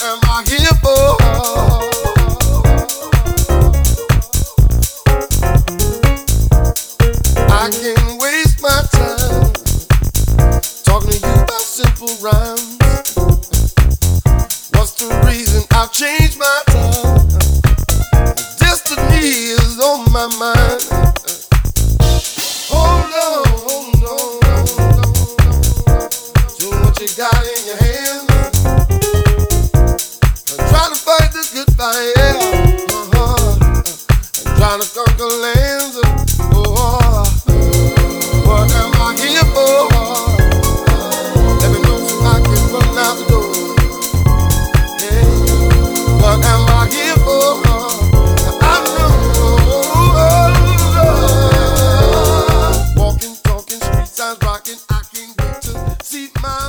am I here What's the reason I've changed my time? Destiny is on my mind. Hold on, hold on, hold on. So what you got in your hands? I'm trying to fight the good fight, yeah. Uh-huh. I'm trying to conquer lands. Oh, I can't wait to see my.